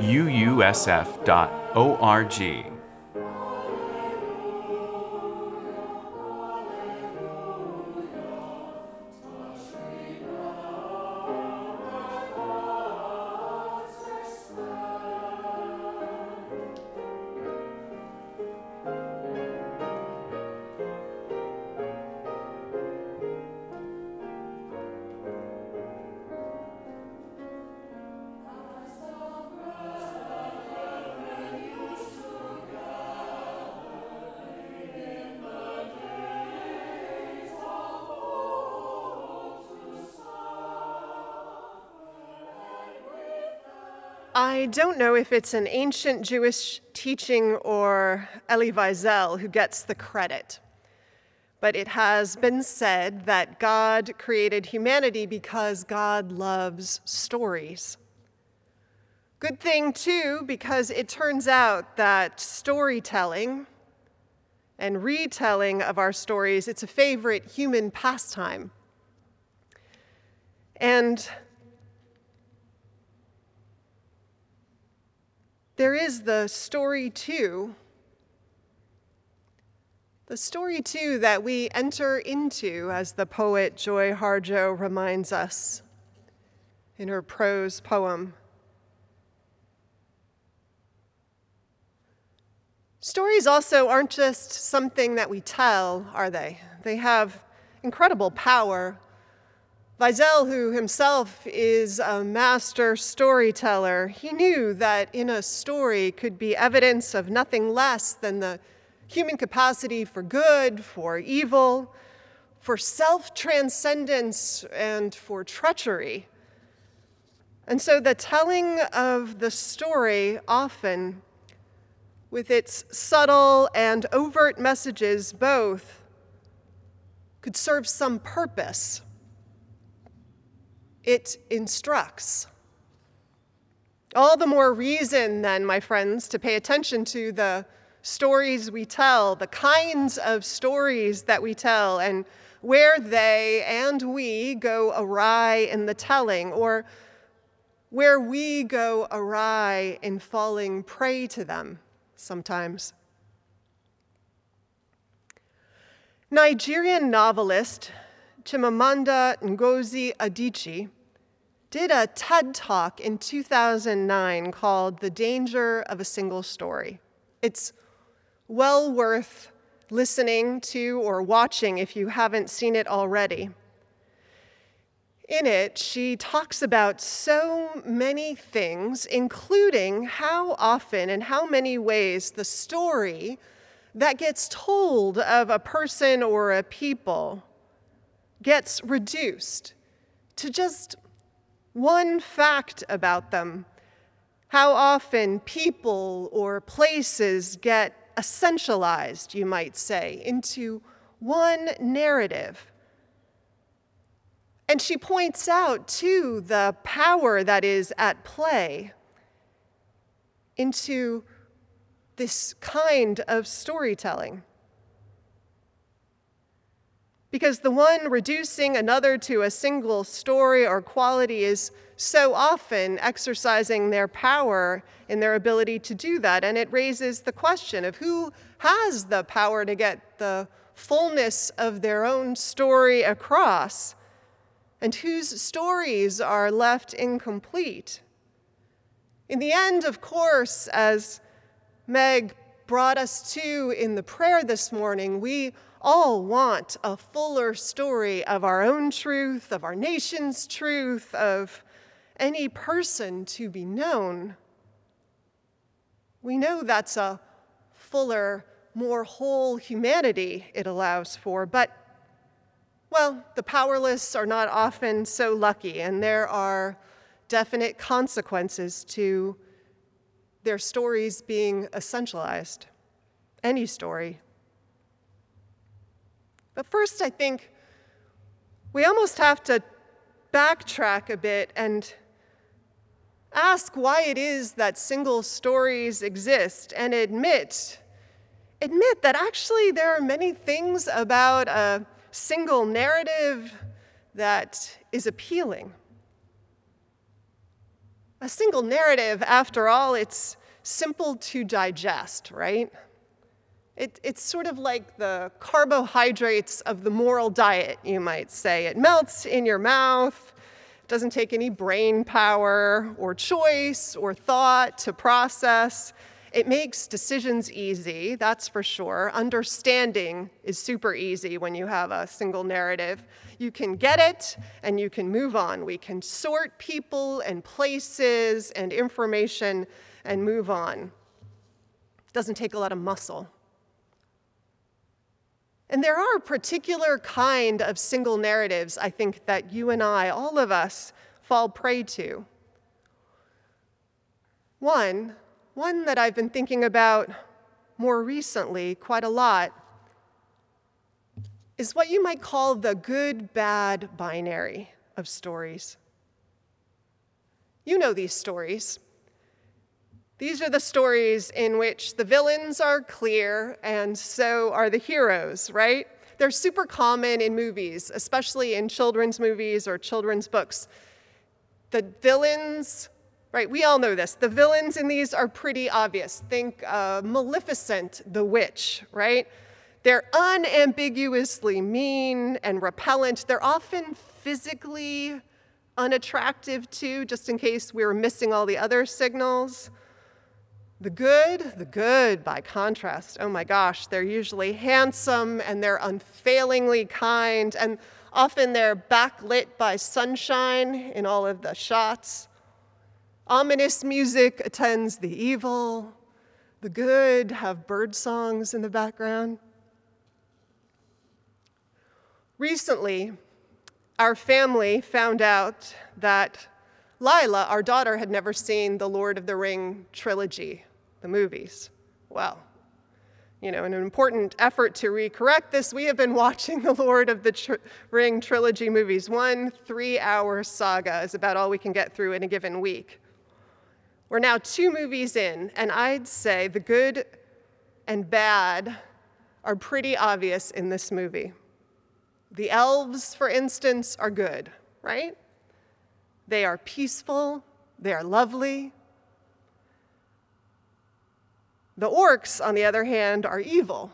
uusf.org. I don't know if it's an ancient Jewish teaching or Elie Wiesel who gets the credit, but it has been said that God created humanity because God loves stories. Good thing, too, because it turns out that storytelling and retelling of our stories, it's a favorite human pastime. And There is the story, too. The story, too, that we enter into, as the poet Joy Harjo reminds us in her prose poem. Stories also aren't just something that we tell, are they? They have incredible power Wiesel, who himself is a master storyteller, he knew that in a story could be evidence of nothing less than the human capacity for good, for evil, for self transcendence, and for treachery. And so the telling of the story often, with its subtle and overt messages both, could serve some purpose it instructs. All the more reason, then, my friends, to pay attention to the stories we tell, the kinds of stories that we tell, and where they and we go awry in the telling, or where we go awry in falling prey to them sometimes. Nigerian novelist Chimamanda Ngozi Adichie did a TED talk in 2009 called The Danger of a Single Story. It's well worth listening to or watching if you haven't seen it already. In it, she talks about so many things, including how often and how many ways the story that gets told of a person or a people gets reduced to just one fact about them how often people or places get essentialized, you might say, into one narrative. And she points out, too, the power that is at play into this kind of storytelling. Because the one reducing another to a single story or quality is so often exercising their power in their ability to do that. And it raises the question of who has the power to get the fullness of their own story across, and whose stories are left incomplete. In the end, of course, as Meg brought us to in the prayer this morning, we all want a fuller story of our own truth, of our nation's truth, of any person to be known. We know that's a fuller, more whole humanity it allows for, but, well, the powerless are not often so lucky, and there are definite consequences to their stories being essentialized, any story. But first, I think we almost have to backtrack a bit and ask why it is that single stories exist and admit admit that actually there are many things about a single narrative that is appealing. A single narrative, after all, it's simple to digest, right? It, it's sort of like the carbohydrates of the moral diet, you might say. It melts in your mouth, doesn't take any brain power or choice or thought to process. It makes decisions easy, that's for sure. Understanding is super easy when you have a single narrative. You can get it and you can move on. We can sort people and places and information and move on. Doesn't take a lot of muscle. And there are particular kind of single narratives I think that you and I, all of us, fall prey to. One, one that I've been thinking about more recently quite a lot is what you might call the good bad binary of stories. You know these stories. These are the stories in which the villains are clear and so are the heroes, right? They're super common in movies, especially in children's movies or children's books. The villains, right, we all know this. The villains in these are pretty obvious. Think uh, Maleficent, the witch, right? They're unambiguously mean and repellent. They're often physically unattractive too, just in case we were missing all the other signals. The good, the good, by contrast, oh my gosh, they're usually handsome and they're unfailingly kind, and often they're backlit by sunshine in all of the shots. Ominous music attends the evil. The good have bird songs in the background. Recently, our family found out that Lila, our daughter, had never seen the Lord of the Ring trilogy, the movies. Well, you know, in an important effort to recorrect this, we have been watching the Lord of the Tr- Ring trilogy movies. One three hour saga is about all we can get through in a given week. We're now two movies in, and I'd say the good and bad are pretty obvious in this movie. The elves, for instance, are good, right? They are peaceful, they are lovely. The orcs, on the other hand, are evil.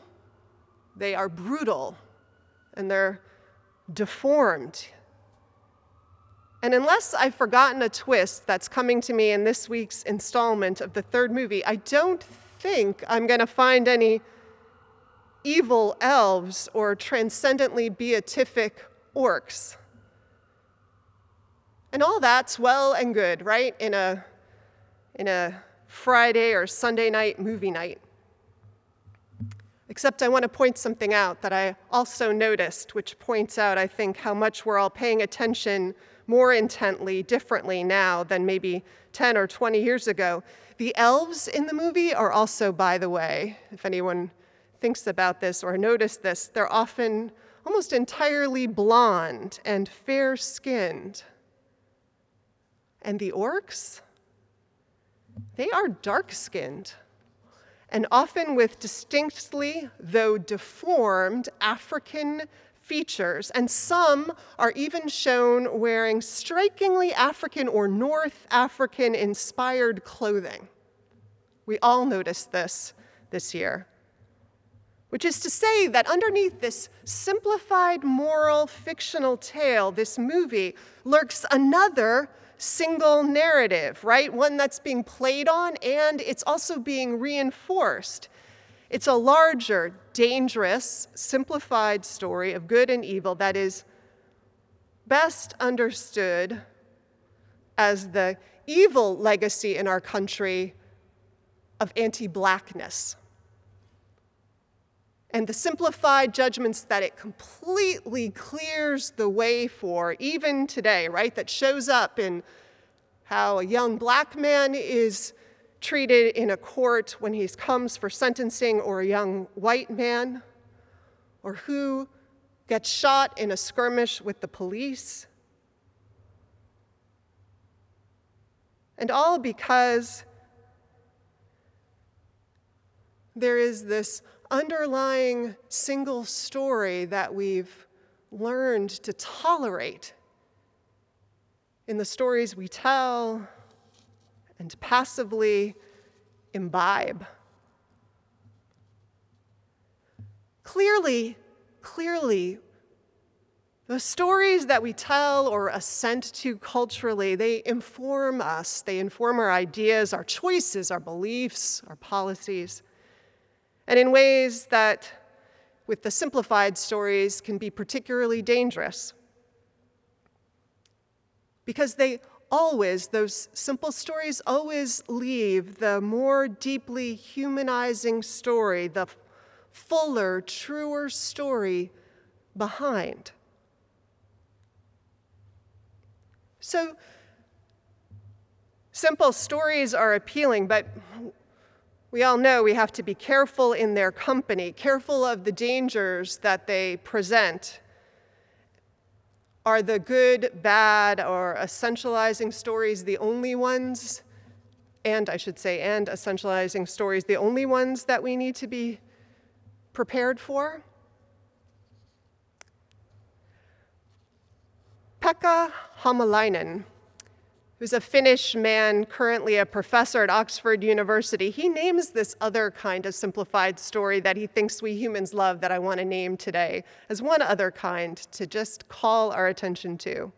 They are brutal and they're deformed. And unless I've forgotten a twist that's coming to me in this week's installment of the third movie, I don't think I'm going to find any evil elves or transcendently beatific orcs. And all that's well and good, right? In a, in a Friday or Sunday night movie night. Except I want to point something out that I also noticed, which points out, I think, how much we're all paying attention more intently, differently now than maybe 10 or 20 years ago. The elves in the movie are also, by the way, if anyone thinks about this or noticed this, they're often almost entirely blonde and fair skinned. And the orcs? They are dark skinned and often with distinctly, though deformed, African features, and some are even shown wearing strikingly African or North African inspired clothing. We all noticed this this year which is to say that underneath this simplified moral fictional tale, this movie, lurks another single narrative, right? One that's being played on and it's also being reinforced. It's a larger, dangerous, simplified story of good and evil that is best understood as the evil legacy in our country of anti blackness and the simplified judgments that it completely clears the way for, even today, right? That shows up in how a young black man is treated in a court when he comes for sentencing, or a young white man, or who gets shot in a skirmish with the police. And all because there is this underlying single story that we've learned to tolerate in the stories we tell and passively imbibe. Clearly, clearly, the stories that we tell or assent to culturally, they inform us. They inform our ideas, our choices, our beliefs, our policies. And in ways that, with the simplified stories, can be particularly dangerous. Because they always, those simple stories always leave the more deeply humanizing story, the fuller, truer story behind. So, simple stories are appealing, but we all know we have to be careful in their company, careful of the dangers that they present. Are the good, bad, or essentializing stories the only ones? And I should say, and essentializing stories the only ones that we need to be prepared for? Pekka Hamalainen, who's a Finnish man, currently a professor at Oxford University, he names this other kind of simplified story that he thinks we humans love that I want to name today as one other kind to just call our attention to.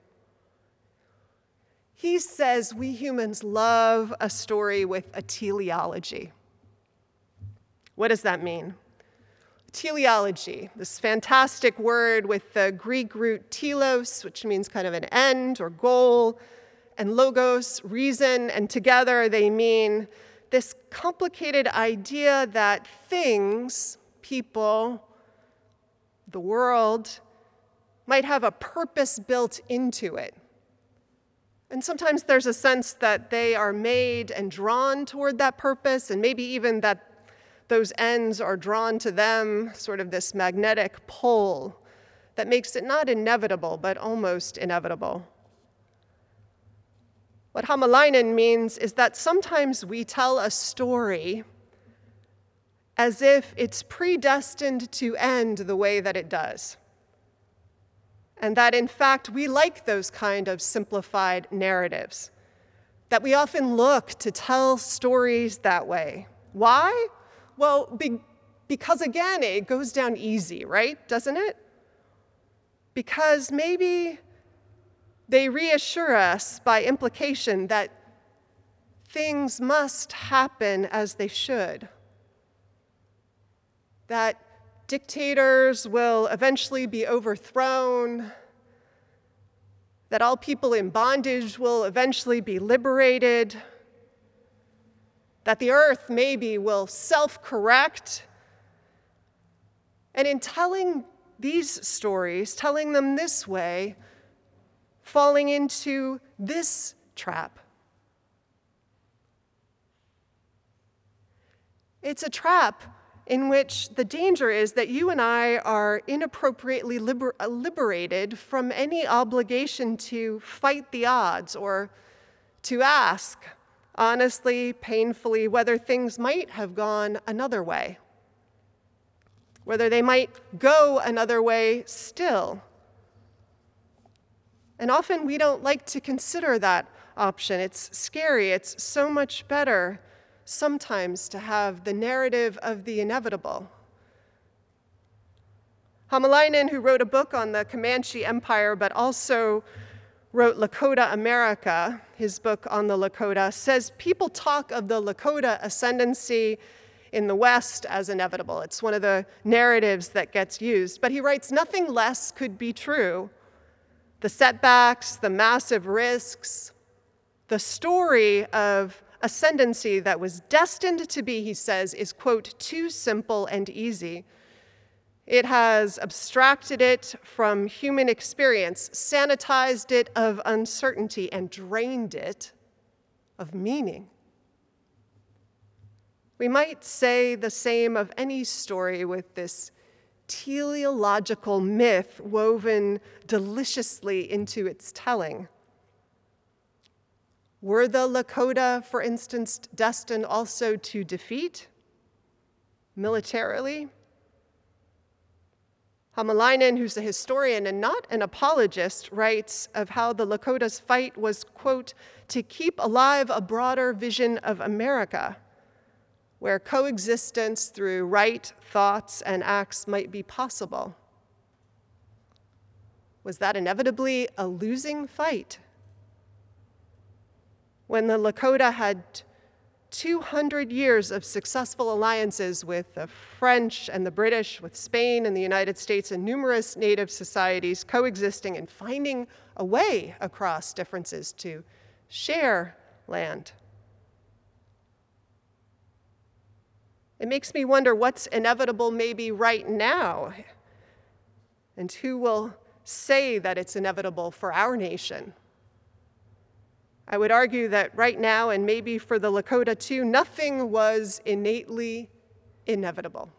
He says we humans love a story with a teleology. What does that mean? teleology, this fantastic word with the Greek root telos, which means kind of an end or goal, and logos, reason, and together they mean this complicated idea that things, people, the world, might have a purpose built into it. And sometimes there's a sense that they are made and drawn toward that purpose, and maybe even that those ends are drawn to them, sort of this magnetic pull that makes it not inevitable, but almost inevitable. What Hamalainen means is that sometimes we tell a story as if it's predestined to end the way that it does. And that in fact, we like those kind of simplified narratives, that we often look to tell stories that way. Why? Well, be, because again, it goes down easy, right? Doesn't it? Because maybe they reassure us by implication that things must happen as they should. That dictators will eventually be overthrown, that all people in bondage will eventually be liberated that the earth maybe will self correct. And in telling these stories, telling them this way, falling into this trap. It's a trap in which the danger is that you and I are inappropriately liber- uh, liberated from any obligation to fight the odds or to ask, honestly, painfully, whether things might have gone another way, whether they might go another way still. And often we don't like to consider that option. It's scary. It's so much better sometimes to have the narrative of the inevitable. Hamalainen, who wrote a book on the Comanche Empire, but also wrote Lakota America, his book on the Lakota, says people talk of the Lakota ascendancy in the West as inevitable. It's one of the narratives that gets used. But he writes nothing less could be true. The setbacks, the massive risks, the story of ascendancy that was destined to be, he says, is, quote, too simple and easy it has abstracted it from human experience, sanitized it of uncertainty, and drained it of meaning. We might say the same of any story with this teleological myth woven deliciously into its telling. Were the Lakota, for instance, destined also to defeat militarily? Hamalainen, who's a historian and not an apologist, writes of how the Lakota's fight was, quote, to keep alive a broader vision of America, where coexistence through right thoughts and acts might be possible. Was that inevitably a losing fight? When the Lakota had 200 years of successful alliances with the French and the British, with Spain and the United States, and numerous native societies coexisting and finding a way across differences to share land. It makes me wonder what's inevitable maybe right now, and who will say that it's inevitable for our nation. I would argue that right now, and maybe for the Lakota too, nothing was innately inevitable.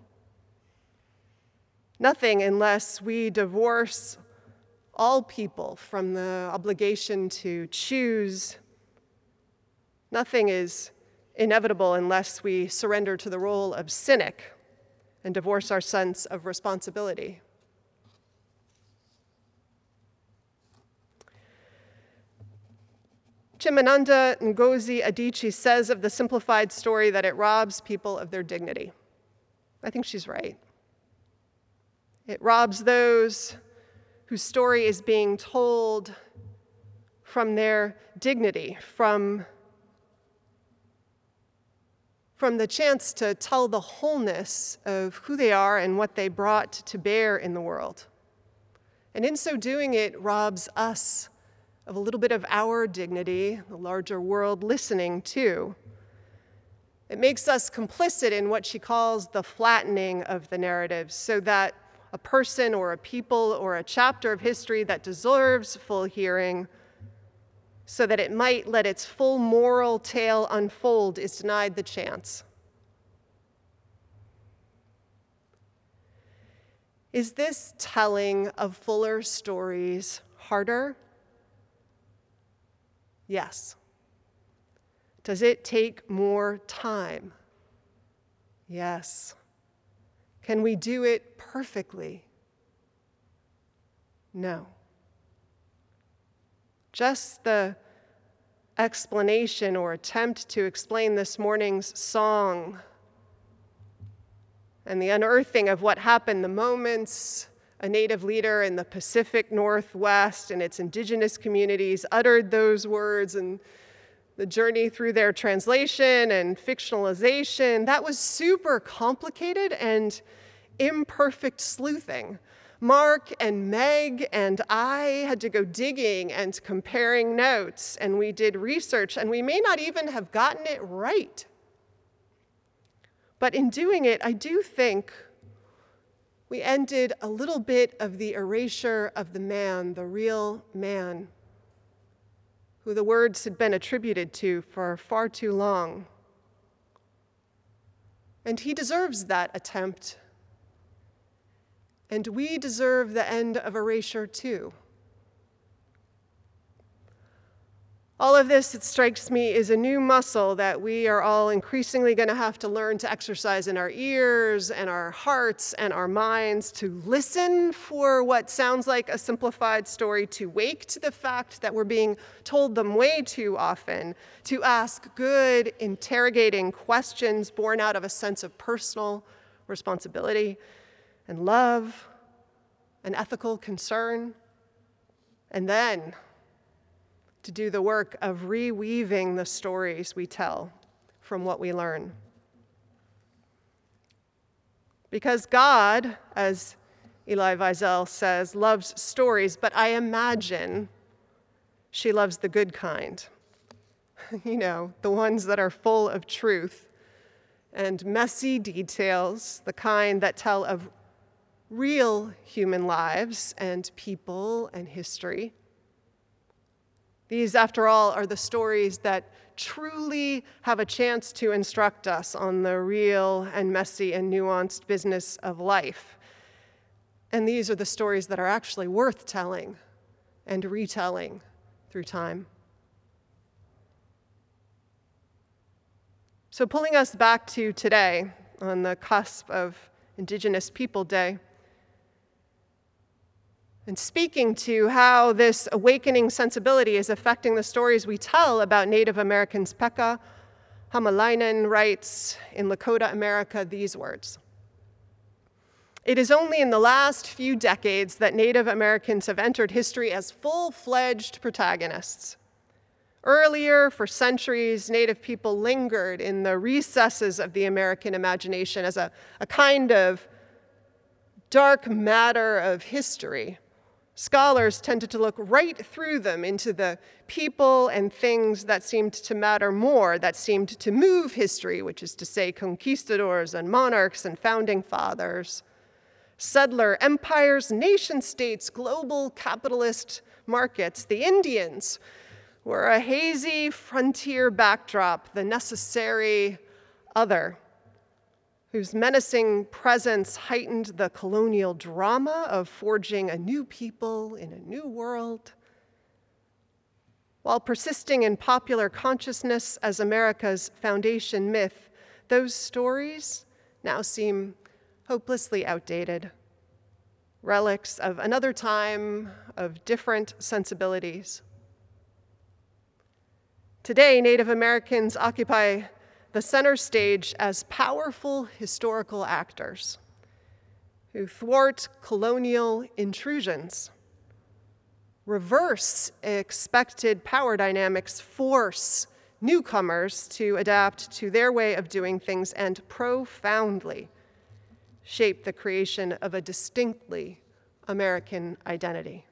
Nothing unless we divorce all people from the obligation to choose. Nothing is inevitable unless we surrender to the role of cynic and divorce our sense of responsibility. Chimamanda Ngozi Adichie says of the simplified story that it robs people of their dignity. I think she's right. It robs those whose story is being told from their dignity, from, from the chance to tell the wholeness of who they are and what they brought to bear in the world. And in so doing, it robs us of a little bit of our dignity, the larger world listening too. It makes us complicit in what she calls the flattening of the narrative, so that a person or a people or a chapter of history that deserves full hearing, so that it might let its full moral tale unfold, is denied the chance. Is this telling of fuller stories harder? Yes. Does it take more time? Yes. Can we do it perfectly? No. Just the explanation or attempt to explain this morning's song and the unearthing of what happened, the moments a native leader in the Pacific Northwest and its indigenous communities uttered those words and the journey through their translation and fictionalization, that was super complicated and imperfect sleuthing. Mark and Meg and I had to go digging and comparing notes, and we did research, and we may not even have gotten it right. But in doing it, I do think we ended a little bit of the erasure of the man, the real man, who the words had been attributed to for far too long. And he deserves that attempt. And we deserve the end of erasure too. All of this, it strikes me, is a new muscle that we are all increasingly going to have to learn to exercise in our ears and our hearts and our minds to listen for what sounds like a simplified story, to wake to the fact that we're being told them way too often, to ask good, interrogating questions born out of a sense of personal responsibility and love and ethical concern. And then, to do the work of reweaving the stories we tell from what we learn. Because God, as Elie Wiesel says, loves stories, but I imagine she loves the good kind. you know, the ones that are full of truth and messy details, the kind that tell of real human lives and people and history. These, after all, are the stories that truly have a chance to instruct us on the real and messy and nuanced business of life. And these are the stories that are actually worth telling and retelling through time. So, pulling us back to today, on the cusp of Indigenous People Day, and speaking to how this awakening sensibility is affecting the stories we tell about Native Americans, Pekka Hamalainen writes in Lakota America these words It is only in the last few decades that Native Americans have entered history as full fledged protagonists. Earlier, for centuries, Native people lingered in the recesses of the American imagination as a, a kind of dark matter of history Scholars tended to look right through them into the people and things that seemed to matter more, that seemed to move history, which is to say, conquistadors and monarchs and founding fathers, settler empires, nation states, global capitalist markets. The Indians were a hazy frontier backdrop, the necessary other whose menacing presence heightened the colonial drama of forging a new people in a new world. While persisting in popular consciousness as America's foundation myth, those stories now seem hopelessly outdated, relics of another time, of different sensibilities. Today, Native Americans occupy the center stage as powerful historical actors who thwart colonial intrusions, reverse expected power dynamics, force newcomers to adapt to their way of doing things, and profoundly shape the creation of a distinctly American identity.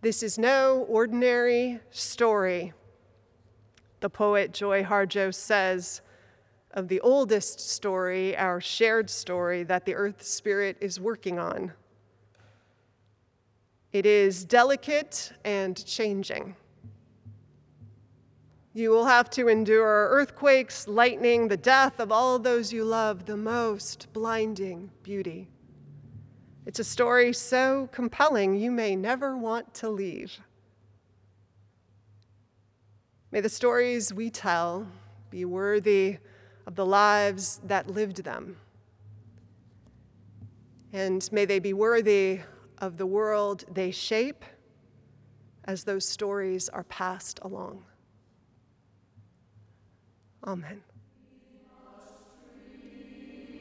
This is no ordinary story. The poet Joy Harjo says of the oldest story, our shared story that the earth spirit is working on. It is delicate and changing. You will have to endure earthquakes, lightning, the death of all those you love, the most blinding beauty. It's a story so compelling you may never want to leave. May the stories we tell be worthy of the lives that lived them. And may they be worthy of the world they shape as those stories are passed along. Amen.